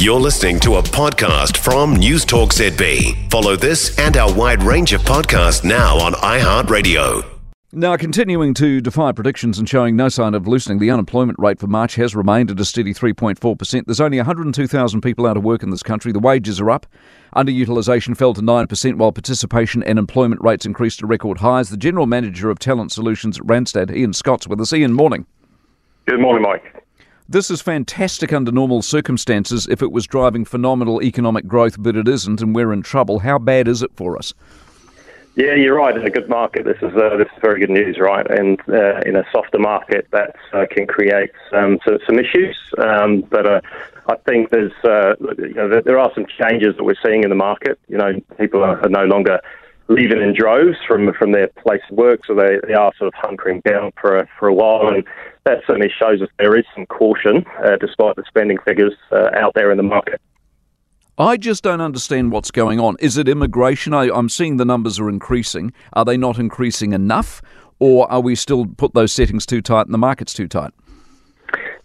You're listening to a podcast from News Talk ZB. Follow this and our wide range of podcasts now on iHeartRadio. Now, continuing to defy predictions and showing no sign of loosening, the unemployment rate for March has remained at a steady 3.4%. There's only 102,000 people out of work in this country. The wages are up. Underutilisation fell to 9%, while participation and employment rates increased to record highs. The General Manager of Talent Solutions at Randstad, Ian Scott's with us. Ian, morning. Good morning, Mike. This is fantastic under normal circumstances if it was driving phenomenal economic growth, but it isn't, and we're in trouble. How bad is it for us? Yeah, you're right. In a good market, this is uh, this is very good news, right? And uh, in a softer market, that uh, can create um, some, some issues. Um, but uh, I think there's uh, you know, there are some changes that we're seeing in the market. You know, people are, are no longer leaving in droves from from their place of work, so they, they are sort of hunkering down for a, for a while, and that certainly shows us there is some caution uh, despite the spending figures uh, out there in the market. I just don't understand what's going on. Is it immigration? I, I'm seeing the numbers are increasing. Are they not increasing enough, or are we still put those settings too tight and the market's too tight?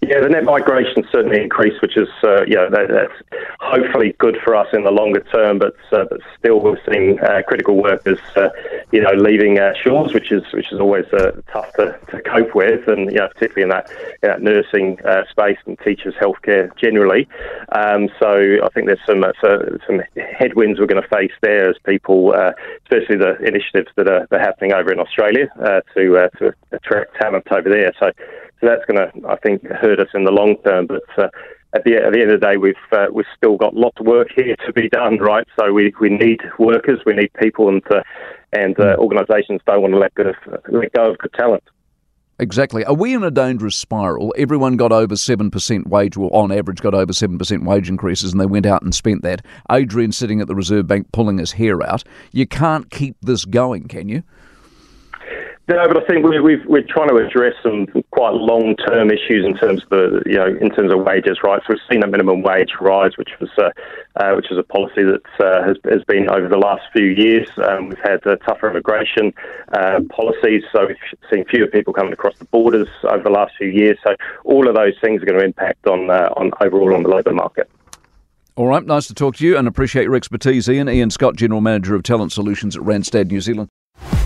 Yeah, the net migration certainly increased, which is uh, yeah, that, that's hopefully good for us in the longer term. But, uh, but still, we're seeing uh, critical workers, uh, you know, leaving our shores, which is which is always uh, tough to, to cope with, and you know, particularly in that, in that nursing uh, space and teachers, healthcare generally. Um, so I think there's some so, some headwinds we're going to face there as people, especially the initiatives that are, that are happening over in Australia to to attract talent over there. So so that's going to, I think, hurt us in the long term. But uh, at the at the end of the day, we've uh, we've still got lots of work here to be done, right? So we, we need workers, we need people, and uh, and uh, organisations don't want to let go of let go of good talent. Exactly. Are we in a dangerous spiral? Everyone got over 7% wage, or on average got over 7% wage increases, and they went out and spent that. Adrian sitting at the Reserve Bank pulling his hair out. You can't keep this going, can you? No, but I think we, we've, we're trying to address some quite long-term issues in terms of the, you know, in terms of wages, right? So we've seen a minimum wage rise, which was, uh, uh, which is a policy that uh, has, has been over the last few years. Um, we've had uh, tougher immigration uh, policies, so we've seen fewer people coming across the borders over the last few years. So all of those things are going to impact on, uh, on overall on the labour market. All right, nice to talk to you and appreciate your expertise, Ian. Ian Scott, General Manager of Talent Solutions at Randstad, New Zealand.